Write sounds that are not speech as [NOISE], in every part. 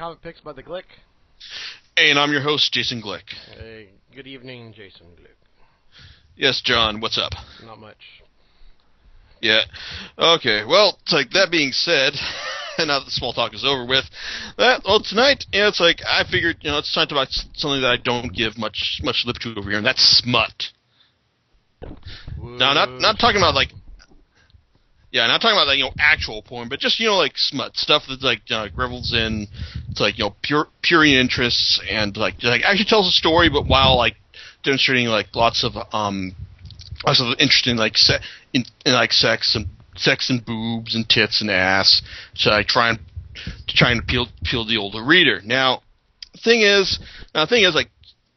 Comic Picks by the Glick. Hey, and I'm your host, Jason Glick. Hey, good evening, Jason Glick. Yes, John, what's up? Not much. Yeah. Okay, well, it's like that being said, and [LAUGHS] now that the small talk is over with, that well tonight, yeah, it's like I figured, you know, it's time to talk about something that I don't give much much lip to over here, and that's smut. Now, not not talking about like, yeah, not talking about like you know actual porn, but just you know like smut stuff that's like uh, revels in, it's like you know pure purity interests and like like actually tells a story, but while like demonstrating like lots of um lots of interesting like se- in, in like sex and sex and boobs and tits and ass. So I try and to try and appeal appeal the older reader. Now, thing is, now the thing is like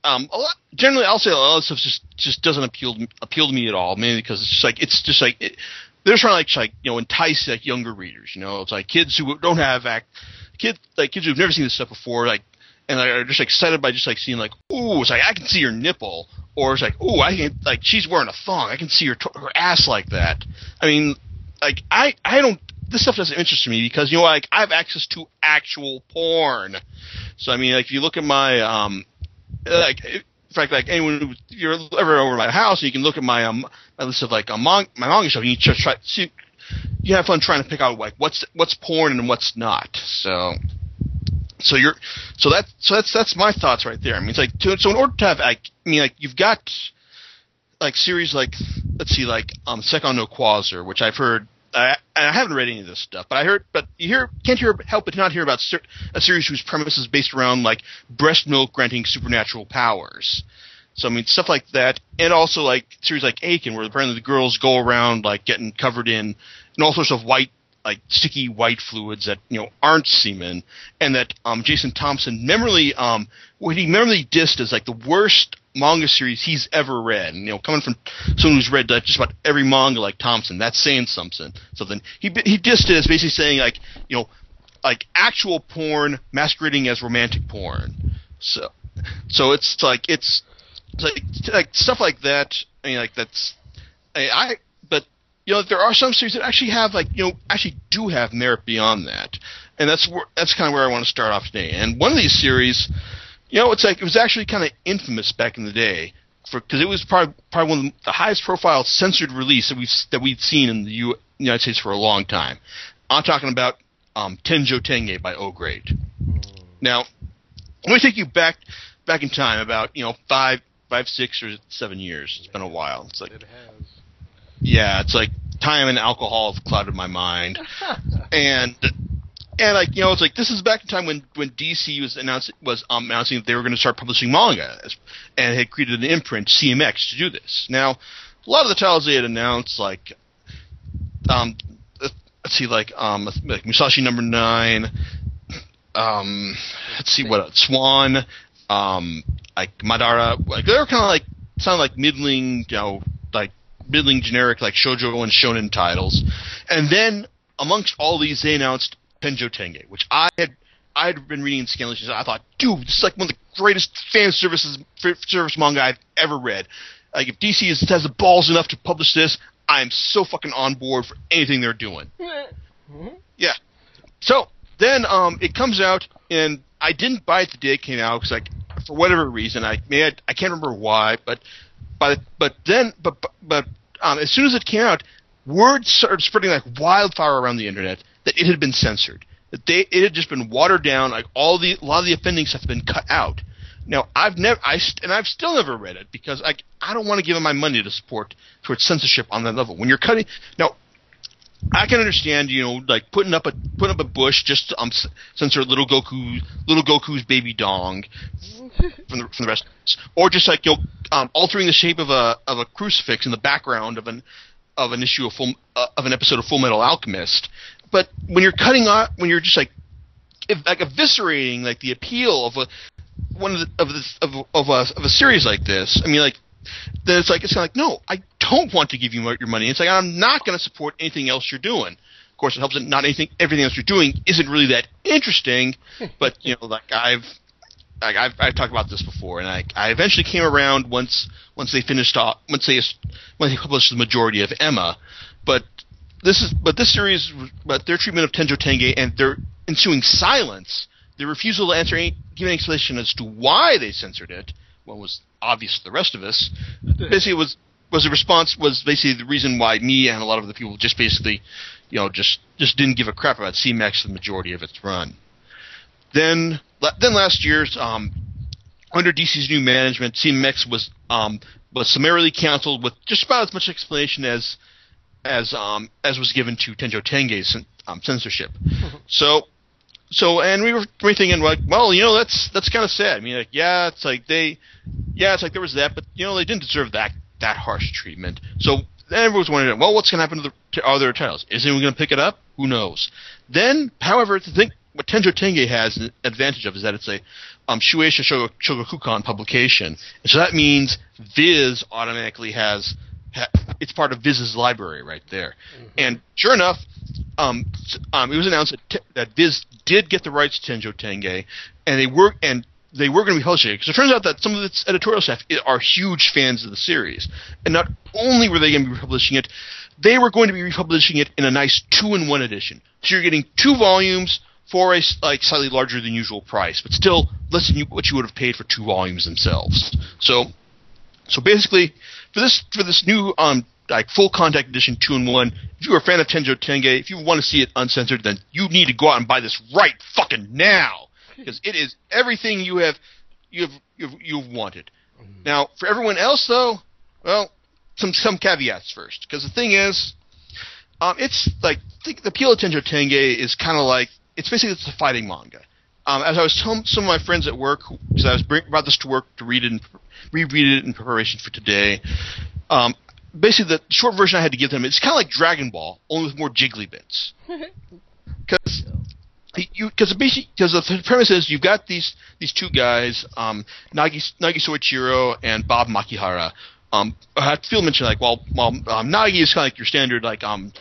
um, lot, generally, I'll say a lot of stuff just just doesn't appeal appeal to me at all. Mainly because it's just like it's just like it, they're trying to like, like you know entice like younger readers. You know, it's like kids who don't have act kids like kids who've never seen this stuff before, like and are just excited by just like seeing like ooh, it's like I can see your nipple, or it's like ooh, I can like she's wearing a thong, I can see her her ass like that. I mean, like I I don't this stuff doesn't interest me because you know like I have access to actual porn. So I mean, like if you look at my um like in fact like anyone who, you're ever over my house, you can look at my um my list of like a mon- my manga stuff. And you just try see you have fun trying to pick out like what's what's porn and what's not. So so you're so that so that's that's my thoughts right there. I mean, it's like to, so in order to have like I mean like you've got like series like let's see like um Seikon no Qwaser, which I've heard. I, I haven't read any of this stuff, but I heard, but you hear can't hear help but not hear about ser- a series whose premise is based around like breast milk granting supernatural powers. So I mean stuff like that, and also like series like Eiken, where apparently the girls go around like getting covered in, in all sorts of white like sticky white fluids that you know aren't semen, and that um, Jason Thompson memorably um, what he memorably dissed as like the worst manga series he's ever read. And, you know, coming from someone who's read just about every manga like Thompson, that's saying something. Something he he it as basically saying like you know like actual porn masquerading as romantic porn. So so it's like it's, it's like like stuff like that. I mean, like that's I, I but you know, there are some series that actually have like you know actually do have merit beyond that, and that's where that's kind of where I want to start off today. And one of these series, you know, it's like it was actually kind of infamous back in the day because it was probably probably one of the highest profile censored release that we've that we'd seen in the U- United States for a long time. I'm talking about um, Tenjo Tenge by O Grade. Now, let me take you back back in time about you know five five six or seven years. It's been a while. It's like It has. yeah, it's like time and alcohol have clouded my mind, [LAUGHS] and and like you know, it's like this is back in time when when DC was announcing was um, announcing that they were going to start publishing manga, and had created an imprint CMX to do this. Now, a lot of the titles they had announced, like um, let's see, like um, like Musashi Number Nine, um, let's see what else, Swan, um, like Madara, like they were kind of like sound like middling, you know, like middling generic like shojo and shonen titles, and then amongst all these they announced Tenjo Tenge, which I had I had been reading and I thought, dude, this is like one of the greatest fan services service manga I've ever read. Like if DC is, has the balls enough to publish this, I am so fucking on board for anything they're doing. Yeah. So then um, it comes out, and I didn't buy it the day it came out because, like, for whatever reason, I may I can't remember why, but but but then but but, but um, as soon as it came out, word started spreading like wildfire around the internet that it had been censored. That they it had just been watered down. Like all the a lot of the offending stuff had been cut out. Now I've never I st- and I've still never read it because I I don't want to give them my money to support towards censorship on that level. When you're cutting now I can understand, you know, like putting up a putting up a bush just to um, censor little Goku, little Goku's baby dong [LAUGHS] from the from the rest, or just like you know, um, altering the shape of a of a crucifix in the background of an of an issue of full uh, of an episode of Full Metal Alchemist. But when you're cutting off, when you're just like if, like eviscerating like the appeal of a one of the, of this of of a of a series like this, I mean like then it's like it's kind of like no, I don't want to give you your money. It's like I'm not going to support anything else you're doing. Of course, it helps that not anything everything else you're doing isn't really that interesting. [LAUGHS] but you know, like I've like I've, I've talked about this before, and I I eventually came around once once they finished off once they once they published the majority of Emma, but this is but this series but their treatment of Tenjo Tenge and their ensuing silence their refusal to answer any give any explanation as to why they censored it, what was obvious to the rest of us, basically was was a response was basically the reason why me and a lot of the people just basically, you know, just just didn't give a crap about CMX the majority of its run. Then then last year's um, under DC's new management, CMX was um, was summarily canceled with just about as much explanation as as um, as was given to Tenjo Tenge's um, censorship. so so and we were, we thinking like, well, you know, that's that's kind of sad. I mean, like, yeah, it's like they, yeah, it's like there was that, but you know, they didn't deserve that that harsh treatment. So everyone was wondering, well, what's going to happen to the to other titles? Is anyone going to pick it up? Who knows? Then, however, to think what Tenjo Tenge has an advantage of is that it's a um, Shueisha Shogakukan publication, and so that means Viz automatically has ha, it's part of Viz's library right there. Mm-hmm. And sure enough, um, um, it was announced that, t- that Viz did get the rights to Tenjo Tenge, and they were and they were going to be publishing it because it turns out that some of its editorial staff are huge fans of the series, and not only were they going to be republishing it, they were going to be republishing it in a nice two-in-one edition. So you're getting two volumes for a like slightly larger than usual price, but still less than you, what you would have paid for two volumes themselves. So, so basically, for this for this new um like full contact edition two in one, if you're a fan of Tenjo Tenge, if you want to see it uncensored, then you need to go out and buy this right fucking now because it is everything you have you have you've, you've wanted. Mm-hmm. Now, for everyone else though, well, some some caveats first because the thing is, um, it's like the, the appeal of Tenjo Tenge is kind of like it's basically it's a fighting manga. Um, as I was telling some of my friends at work, because I was bring, brought this to work to read it and reread it in preparation for today. Um, basically, the short version I had to give them it's kind of like Dragon Ball, only with more jiggly bits. [LAUGHS] Because because basically because the premise is you've got these these two guys, um, Nagi Nagi Soichiro and Bob Makihara. Um, I feel mentioned like well, well um, Nagi is kind of like your standard like um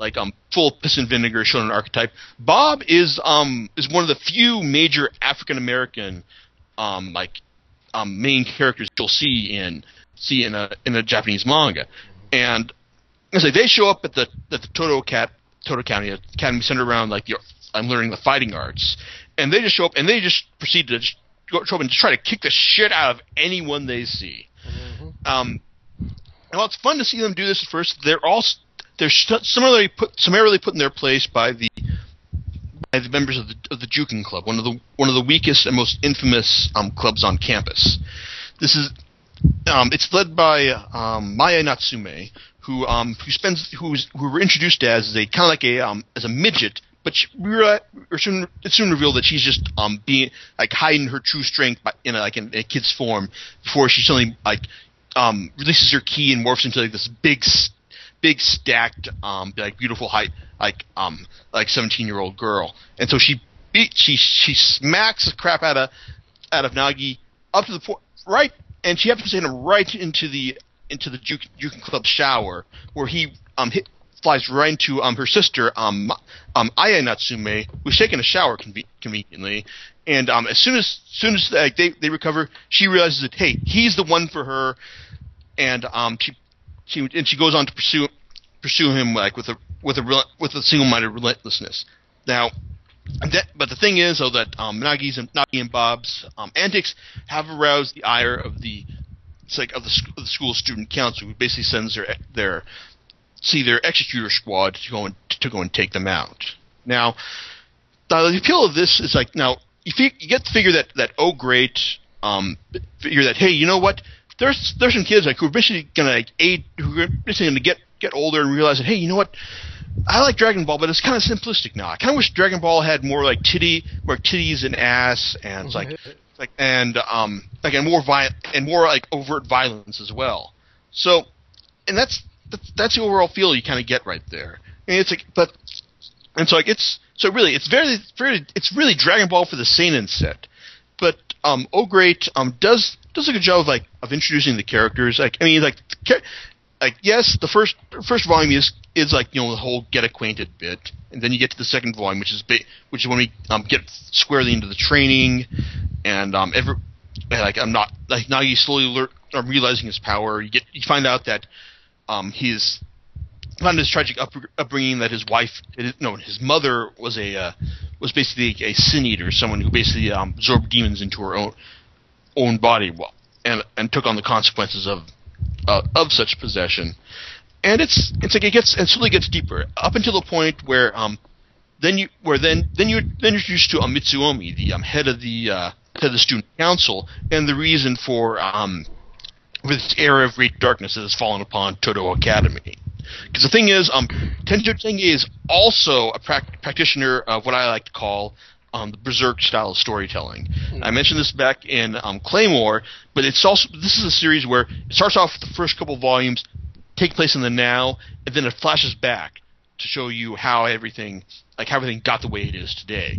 like um full piston vinegar shonen archetype. Bob is um is one of the few major African American um like um main characters you'll see in see in a in a Japanese manga, and I say they show up at the at the Todo Cat Todo County Academy Center around like the I'm learning the fighting arts, and they just show up and they just proceed to just go show up and just try to kick the shit out of anyone they see. Mm-hmm. Um, and while it's fun to see them do this at first, they're all they're similarly put summarily put in their place by the by the members of the of the Juken Club, one of the one of the weakest and most infamous um, clubs on campus. This is um, it's led by um, Maya Natsume, who um, who spends who's who were introduced as a kind of like a um, as a midget, but she, soon, it's soon revealed that she's just um, being like hiding her true strength by, in a, like in a kid's form before she suddenly like um, releases her ki and morphs into like this big big stacked, um, like beautiful height, like um, like seventeen year old girl, and so she beat she she smacks the crap out of out of Nagi up to the point right, and she happens to hit him right into the into the Juke, Juke Club shower where he um hit flies right into um her sister um um Aya Natsume who's taking a shower conve- conveniently. And um as soon as soon as like, they they recover she realizes that hey he's the one for her. And um she she and she goes on to pursue pursue him like with a with a with a single-minded relentlessness. Now, that, but the thing is, though, that um, Nagi's and Nagi and Bob's um, antics have aroused the ire of the like of the, sc- of the school student council, who basically sends their their see their executor squad to go and to go and take them out. Now, the appeal of this is like now you, you get to figure that that oh great um, figure that hey you know what there's there's some kids like who are basically gonna like aid who are basically gonna get get older and realize that hey, you know what? I like Dragon Ball, but it's kind of simplistic now. I kind of wish Dragon Ball had more like titty, more titties and ass, and it's like, like and um, like and more violent and more like overt violence as well. So, and that's that's, that's the overall feel you kind of get right there. And it's like, but and so like it's so really it's very very it's really Dragon Ball for the seinen set. But um, Oh Great um does does a good job of like of introducing the characters. Like I mean, like like yes, the first first volume is is like you know the whole get acquainted bit, and then you get to the second volume, which is ba- which is when we um, get squarely into the training, and um every like I'm not like now you slowly learn um, realizing his power. You get you find out that um he's found his tragic up, upbringing that his wife no his mother was a uh, was basically a sin eater, someone who basically um, absorbed demons into her own own body, and and took on the consequences of uh, of such possession. And it's it's like it gets it slowly gets deeper up until the point where um then you where then then you then you're introduced to um, Mitsuomi, the um, head of the uh, head of the student council, and the reason for um for this era of great darkness that has fallen upon Todo Academy. Because the thing is, um, Tenjo Tenge is also a pra- practitioner of what I like to call um, the berserk style of storytelling. Hmm. I mentioned this back in um, Claymore, but it's also this is a series where it starts off with the first couple volumes take place in the now, and then it flashes back to show you how everything like how everything got the way it is today.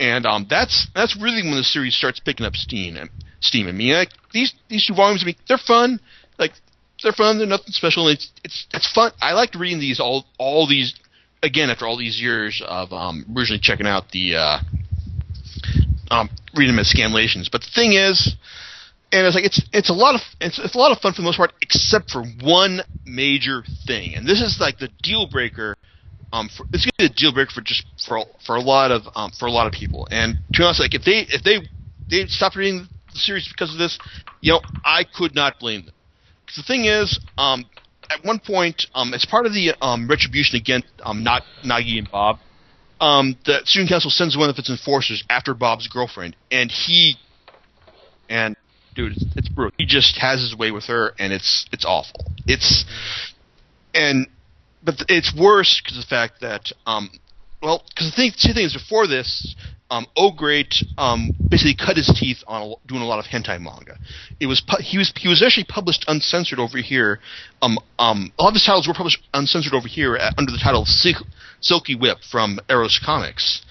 And um, that's that's really when the series starts picking up steam. And steam. I mean, like, these these two volumes, I mean, they're fun. Like they're fun. They're nothing special. It's it's it's fun. I liked reading these all all these again after all these years of um, originally checking out the uh, um, reading them as scanlations. But the thing is, and it's like it's it's a lot of it's, it's a lot of fun for the most part, except for one major thing, and this is like the deal breaker. Um, for, it's gonna be a deal breaker for just for for a lot of um, for a lot of people. And to be honest, like if they if they they stopped reading the series because of this, you know, I could not blame them. the thing is, um, at one point, um, as part of the um, retribution against um, not Nagi and Bob, um, the student council sends one of its enforcers after Bob's girlfriend, and he and dude, it's, it's brutal. He just has his way with her, and it's it's awful. It's and but it's worse because the fact that um, well, because the thing, two things before this, um, Great um, basically cut his teeth on a, doing a lot of hentai manga. It was pu- he was he was actually published uncensored over here. Um, um, a lot of his titles were published uncensored over here at, under the title Sil- Silky Whip from Eros Comix,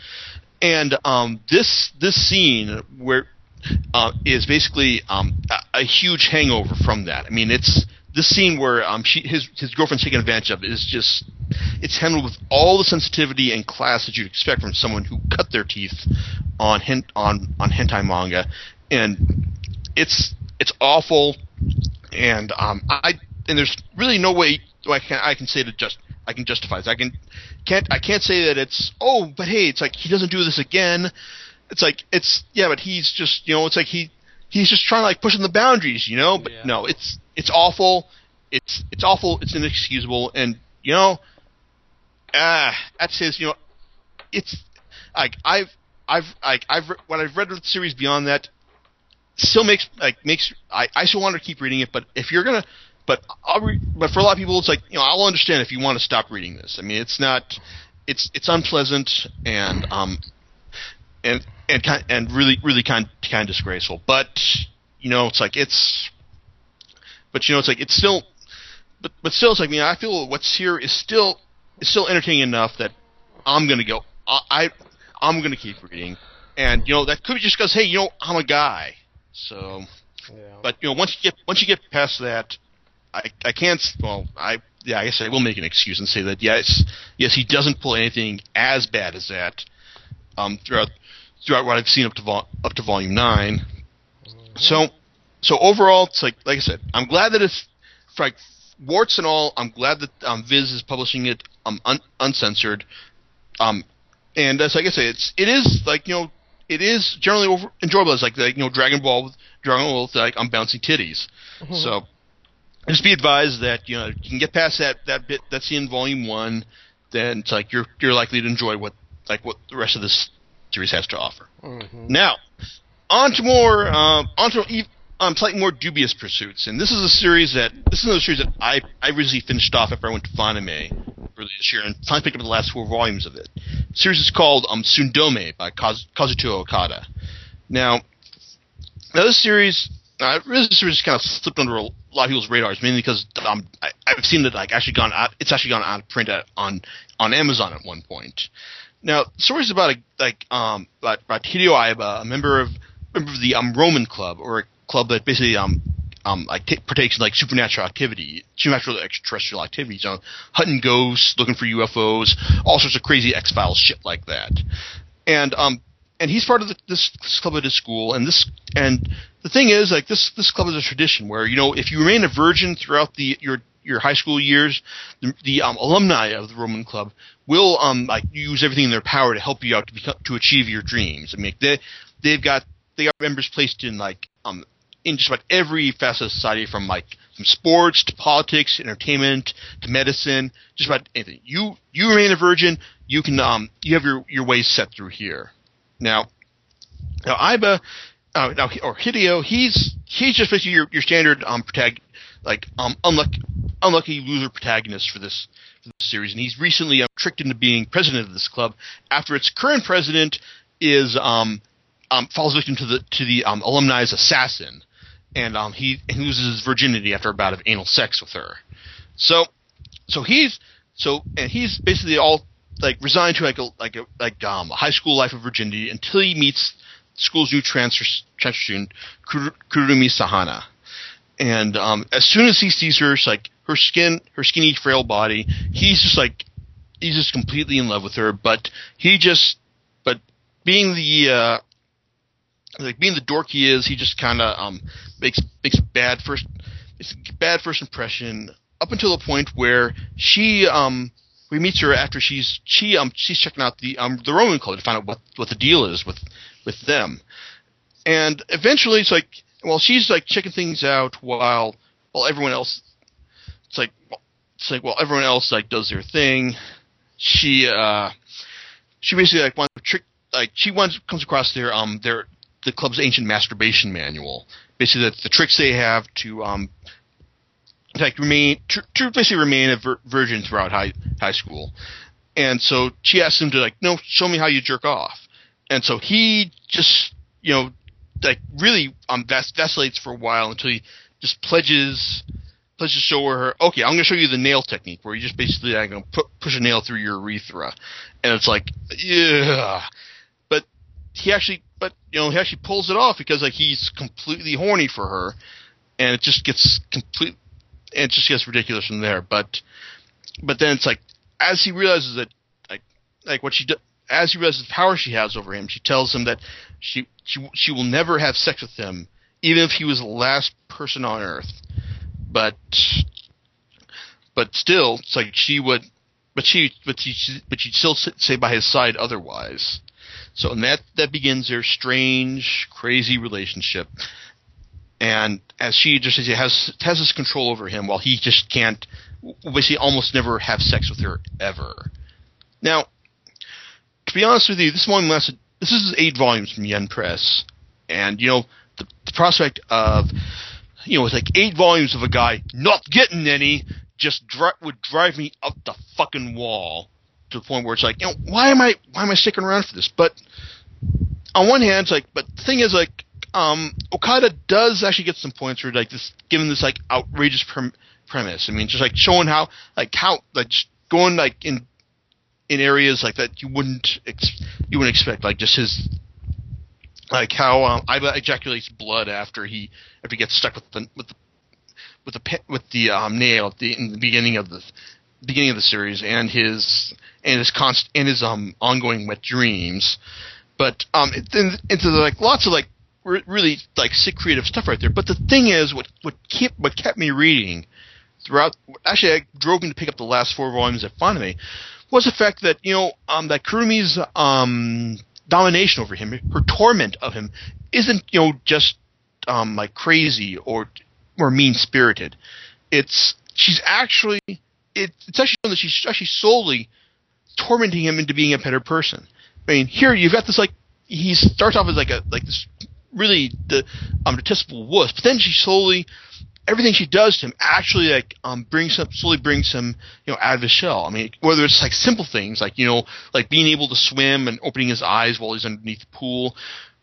and um, this this scene where uh, is basically um, a, a huge hangover from that. I mean, it's this scene where um, she his his girlfriend's taken advantage of is just it's handled with all the sensitivity and class that you'd expect from someone who cut their teeth on hen, on on hentai manga, and it's it's awful, and um, I and there's really no way I can I can say to just I can justify this. I can can't I can't say that it's oh but hey it's like he doesn't do this again. It's like it's yeah but he's just you know it's like he he's just trying to like pushing the boundaries you know? But Yeah. no it's it's awful. It's it's awful. It's inexcusable. And you know ah that's his you know it's like I've I've like I've what I've read of the series beyond that still makes like makes I I still want to keep reading it. But if you're gonna but I'll re- but for a lot of people it's like you know I'll understand if you want to stop reading this. I mean it's not it's it's unpleasant. And um and and kind and really really kind kind of disgraceful. But you know it's like it's but you know it's like it's still but but still it's like I mean I feel what's here is still is still entertaining enough that I'm gonna go I, I I'm gonna keep reading. And you know that could be just because hey you know I'm a guy. So Yeah. but you know once you get once you get past that I I can't well I yeah I guess I will make an excuse and say that yes yes he doesn't pull anything as bad as that um throughout throughout what I've seen up to vol- up to volume 9 so so overall it's like like I said I'm glad that it's like warts and all I'm glad that um, Viz is publishing it um un- uncensored. Um and as like I say it's it is like you know it is generally over- enjoyable. It's like, like you know Dragon Ball with Dragon Ball with like I'm bouncing titties. So just be advised that you know you can get past that that bit that's in volume one then it's like you're you're likely to enjoy what like what the rest of this series has to offer Mhm. now, on to more, um, on to e- um, slightly more dubious pursuits, and this is a series that this is another series that I I recently finished off after I went to Fanime earlier this year, and finally picked up the last four volumes of it. The series is called um, Sundome by Kaz- Kazuto Okada. Now, now this series, uh, really this series kind of slipped under a lot of people's radars, mainly because um, I, I've seen that like actually gone out. It's actually gone out of print at, on on Amazon at one point. Now, story's about a like um about, Hideo Aiba, a member of member of the um Roman Club, or a club that basically um um like ta partakes in like supernatural activity, supernatural extraterrestrial activities, you know, hunting ghosts, looking for UFOs, all sorts of crazy X Files shit like that. And um and he's part of the, this, this club at his school, and this and the thing is like this this club is a tradition where you know if you remain a virgin throughout the your your high school years, the, the um, alumni of the Roman Club will um like use everything in their power to help you out to become to achieve your dreams. I mean, they they've got they got members placed in like um in just about every facet of society, from like from sports to politics, entertainment to medicine, just about anything. You you remain a virgin, you can um you have your your ways set through here. Now, now Aiba, uh, now or Hideo, he's he's just basically your your standard um protag- like um unlucky unlucky loser protagonist for this for this series, and he's recently um, tricked into being president of this club after its current president is um um falls victim to the to the um alumni's assassin, and um he, he loses his virginity after a bout of anal sex with her. So so he's so and he's basically all like resigned to like a like a like um a high school life of virginity until he meets school's new transfer transfer student Kur- Kurumi Sahana. And um, as soon as he sees her, it's like her skin, her skinny, frail body, he's just like he's just completely in love with her. But he just, but being the uh, like being the dork he is, he just kind of um, makes makes bad first a bad first impression up until the point where she um we meet her after she's she um she's checking out the um the Roman club to find out what what the deal is with with them, and eventually it's like well she's like checking things out while while everyone else it's like it's like well everyone else like does their thing, she uh she basically like wants to trick like she wants comes across their um their the club's ancient masturbation manual basically the, the tricks they have to um in fact, remain to, to basically remain a vir- virgin throughout high high school. And so she asks him to like, no, show me how you jerk off. And so he just, you know, like really um vas- vacillates for a while until he just pledges pledges to show her, okay, I'm going to show you the nail technique where you just basically I'm gonna pu- push a nail through your urethra, and it's like, yeah. But he actually, but you know, he actually pulls it off because like he's completely horny for her, and it just gets complete and it just gets ridiculous from there. But but then it's like as he realizes that like like what she do, as he realizes the power she has over him, she tells him that she she she will never have sex with him, even if he was the last person on earth. But but still, it's like she would. But she, but she, but she'd still stay by his side otherwise. So and that that begins their strange, crazy relationship and as she just has has this control over him while he just can't basically almost never have sex with her ever. Now, to be honest with you, this one lasted. This is eight volumes from Yen Press, and you know the, the prospect of you know with like eight volumes of a guy not getting any just dri- would drive me up the fucking wall to the point where it's like you know why am I why am I sticking around for this? But on one hand, it's like but the thing is like um, Okada does actually get some points for like this, given this like outrageous prem- premise. I mean, just like showing how like how like going like in in areas like that you wouldn't ex- you wouldn't expect, like just his like how um, Aiba ejaculates blood after he after he gets stuck with the with the with the with the um, nail at the in the beginning of the beginning of the series and his and his const and his um ongoing wet dreams. But um, it, into the, like lots of like really like sick creative stuff right there. But the thing is, what what kept what kept me reading throughout. Actually, I drove me to pick up the last four volumes of Fanime was the fact that you know um, that Kurumi's um, domination over him, her torment of him, isn't you know just um, like crazy or or mean spirited. It's she's actually it, it's actually that she's actually solely tormenting him into being a better person. I mean, here you've got this like he starts off as like a like this really the um detestable wuss, but then she slowly everything she does to him actually like um brings him slowly brings him you know out of his shell. I mean, whether it's like simple things like you know like being able to swim and opening his eyes while he's underneath the pool,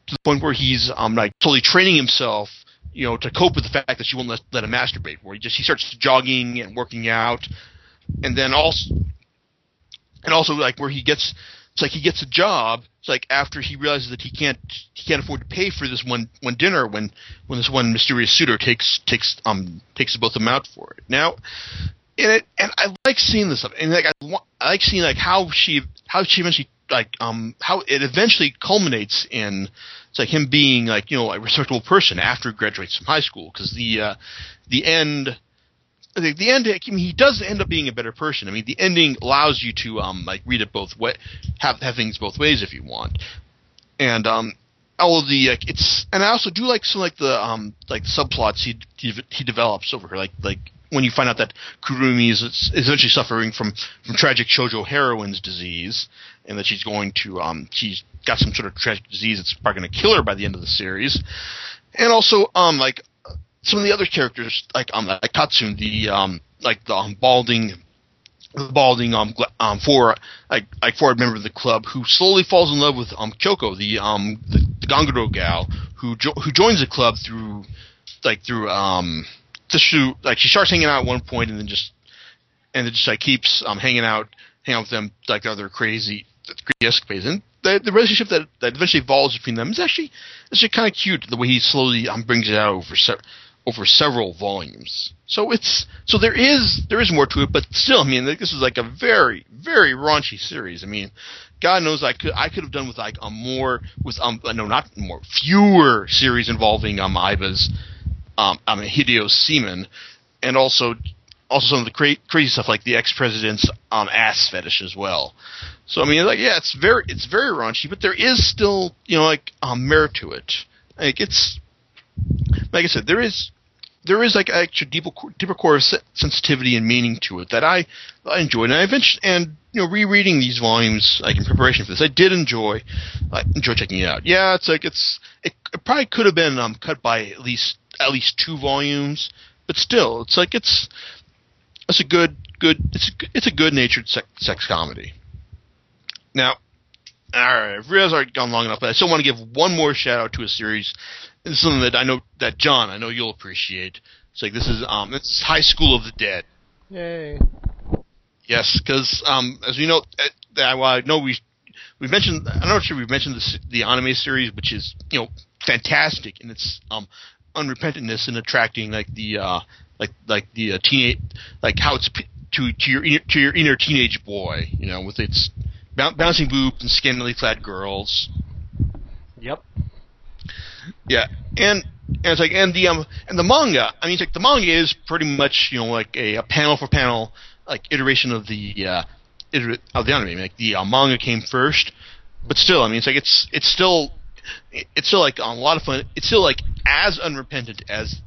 to the point where he's um like totally training himself you know to cope with the fact that she won't let, let him masturbate. Where he just he starts jogging and working out, and then also and also like where he gets it's like he gets a job. It's like after he realizes that he can't he can't afford to pay for this one one dinner when when this one mysterious suitor takes takes um takes both of them out for it. Now, and it and I like seeing this stuff, and like I, I like seeing like how she how she eventually like um how it eventually culminates in it's like him being like you know a respectable person after he graduates from high school because the uh, the end the, the end. I mean, he does end up being a better person. I mean, the ending allows you to um like read it both way, have have things both ways if you want, and um all of the like, it's and I also do like some like the um like subplots he he, develops over here like like when you find out that Kurumi is, is essentially suffering from from tragic shoujo heroine's disease and that she's going to um she's got some sort of tragic disease that's probably going to kill her by the end of the series and also um like some of the other characters like um like Katsune the um like the um, balding the balding um, um for like like forward member of the club who slowly falls in love with um Kyoko the um the, the Ganguro gal who jo- who joins the club through like through um just through like she starts hanging out at one point and then just and then just like keeps um hanging out hanging out with them like the other crazy crazy escapades. And the the relationship that that eventually evolves between them is actually actually kind of cute the way he slowly um brings it out over se- over several volumes. So it's so there is there is more to it, but still, I mean, this is like a very very raunchy series. I mean, God knows I could I could have done with like a more with um no not more fewer series involving um Aiba's um I mean Hideo Seaman, and also also some of the cra- crazy stuff like the ex president's um ass fetish as well. So I mean, like yeah, it's very it's very raunchy, but there is still you know like um merit to it. Like it's like I said, there is there is like actually deeper deeper core se- sensitivity and meaning to it that I I enjoyed, and I eventually and you know rereading these volumes like in preparation for this, I did enjoy I enjoy checking it out. Yeah, it's like it's it, it probably could have been um cut by at least at least two volumes, but still, it's like it's it's a good good it's a, it's a good natured sex, sex comedy. Now, all right, I've realized gone long enough, but I still want to give one more shout out to a series. This is something that I know that John, I know you'll appreciate. It's like this is um, it's High School of the Dead. Yay. Yes, because um, as we know, uh, that well, I know we we mentioned. I'm not sure we've mentioned this, the anime series, which is you know fantastic in its um, unrepentantness in attracting like the uh, like like the uh, teenage like how it's p- to to your inner, to your inner teenage boy, you know, with its bou- bouncing boobs and scantily clad girls. Yep. Yeah, and and it's like and the um and the manga. I mean, it's like the manga is pretty much you know like a, a panel for panel like iteration of the uh iter- of the anime. I mean, like the uh, manga came first, but still, I mean, it's like it's it's still it's still like a lot of fun. It's still like as unrepentant as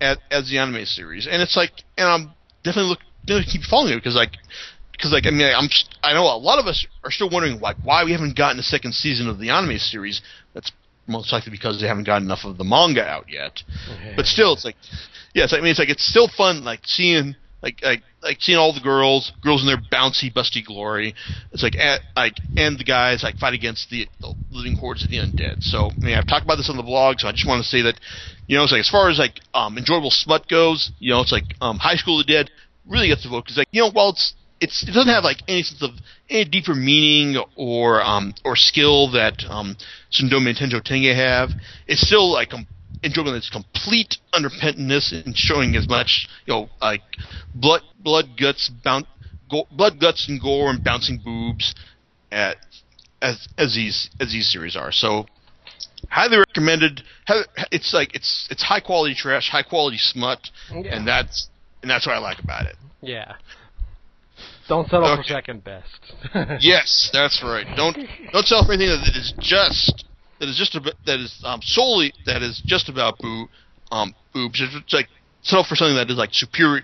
as, as the anime series, and it's like and I'm definitely look definitely keep following it because like because like I mean I'm I know a lot of us are still wondering like why we haven't gotten a second season of the anime series. That's most likely because they haven't got enough of the manga out yet. But still, it's like, yeah, it's like, I mean, it's like it's still fun, like seeing like like like seeing all the girls, girls in their bouncy, busty glory. It's like at, like and the guys like fight against the, the living hordes of the undead. So I mean, I've talked about this on the blog, so I just want to say that you know, it's like as far as like um, enjoyable smut goes, you know, it's like um, High School of the Dead really gets the vote because like you know, while it's it's it doesn't have like any sense of any deeper meaning or um or skill that um Sundome and Tenjo Tenge have. It's still like um, enjoyable in its complete unrepentantness and showing as much you know like blood blood guts boun- go- blood guts and gore and bouncing boobs at as as these as these series are. So highly recommended. It's like it's it's high quality trash, high quality smut, Yeah. and that's and that's what I like about it. Yeah. Don't settle for Okay. second best. [LAUGHS] Yes, that's right. Don't don't sell for anything that is just that is just about, that is um, solely that is just about boo um boobs. It's like sell for something that is like superior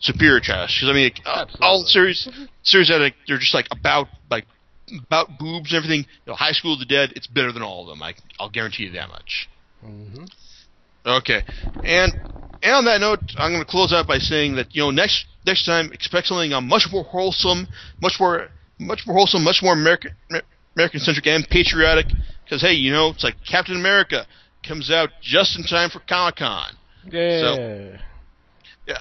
superior trash. Because I mean, uh, all series series that like, they're just like about like about boobs and everything. You know, High School of the Dead. It's better than all of them. I I'll guarantee you that much. hmm Okay, and and on that note, I'm going to close out by saying that you know next next time expect something um, much more wholesome, much more much more wholesome, much more American American centric and patriotic. Because hey, you know it's like Captain America comes out just in time for Comic Con. Yeah.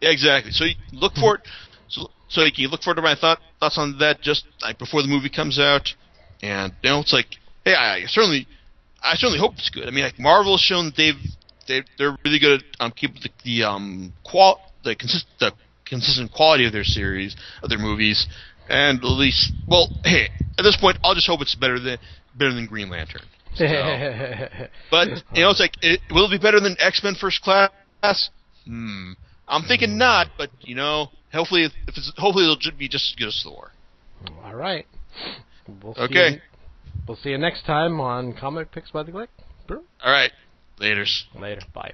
Yeah, exactly. So you look forward. So so you can look forward to my thought, thoughts on that just like before the movie comes out, and you know it's like hey, I certainly I certainly hope it's good. I mean, like Marvel has shown that they've they they're really good at um, keeping the, the um qual the consist the consistent quality of their series of their movies, and at least well, hey, at this point, I'll just hope it's better than better than Green Lantern. So, [LAUGHS] but you know, it's like, it, will it be better than X Men First Class? Hmm. I'm thinking not, but you know, hopefully, if it's, hopefully it'll be just as good as Thor. All right. We'll see Okay. You, we'll see you next time on Comic Picks by the Glick. All right, later's. Later. Bye.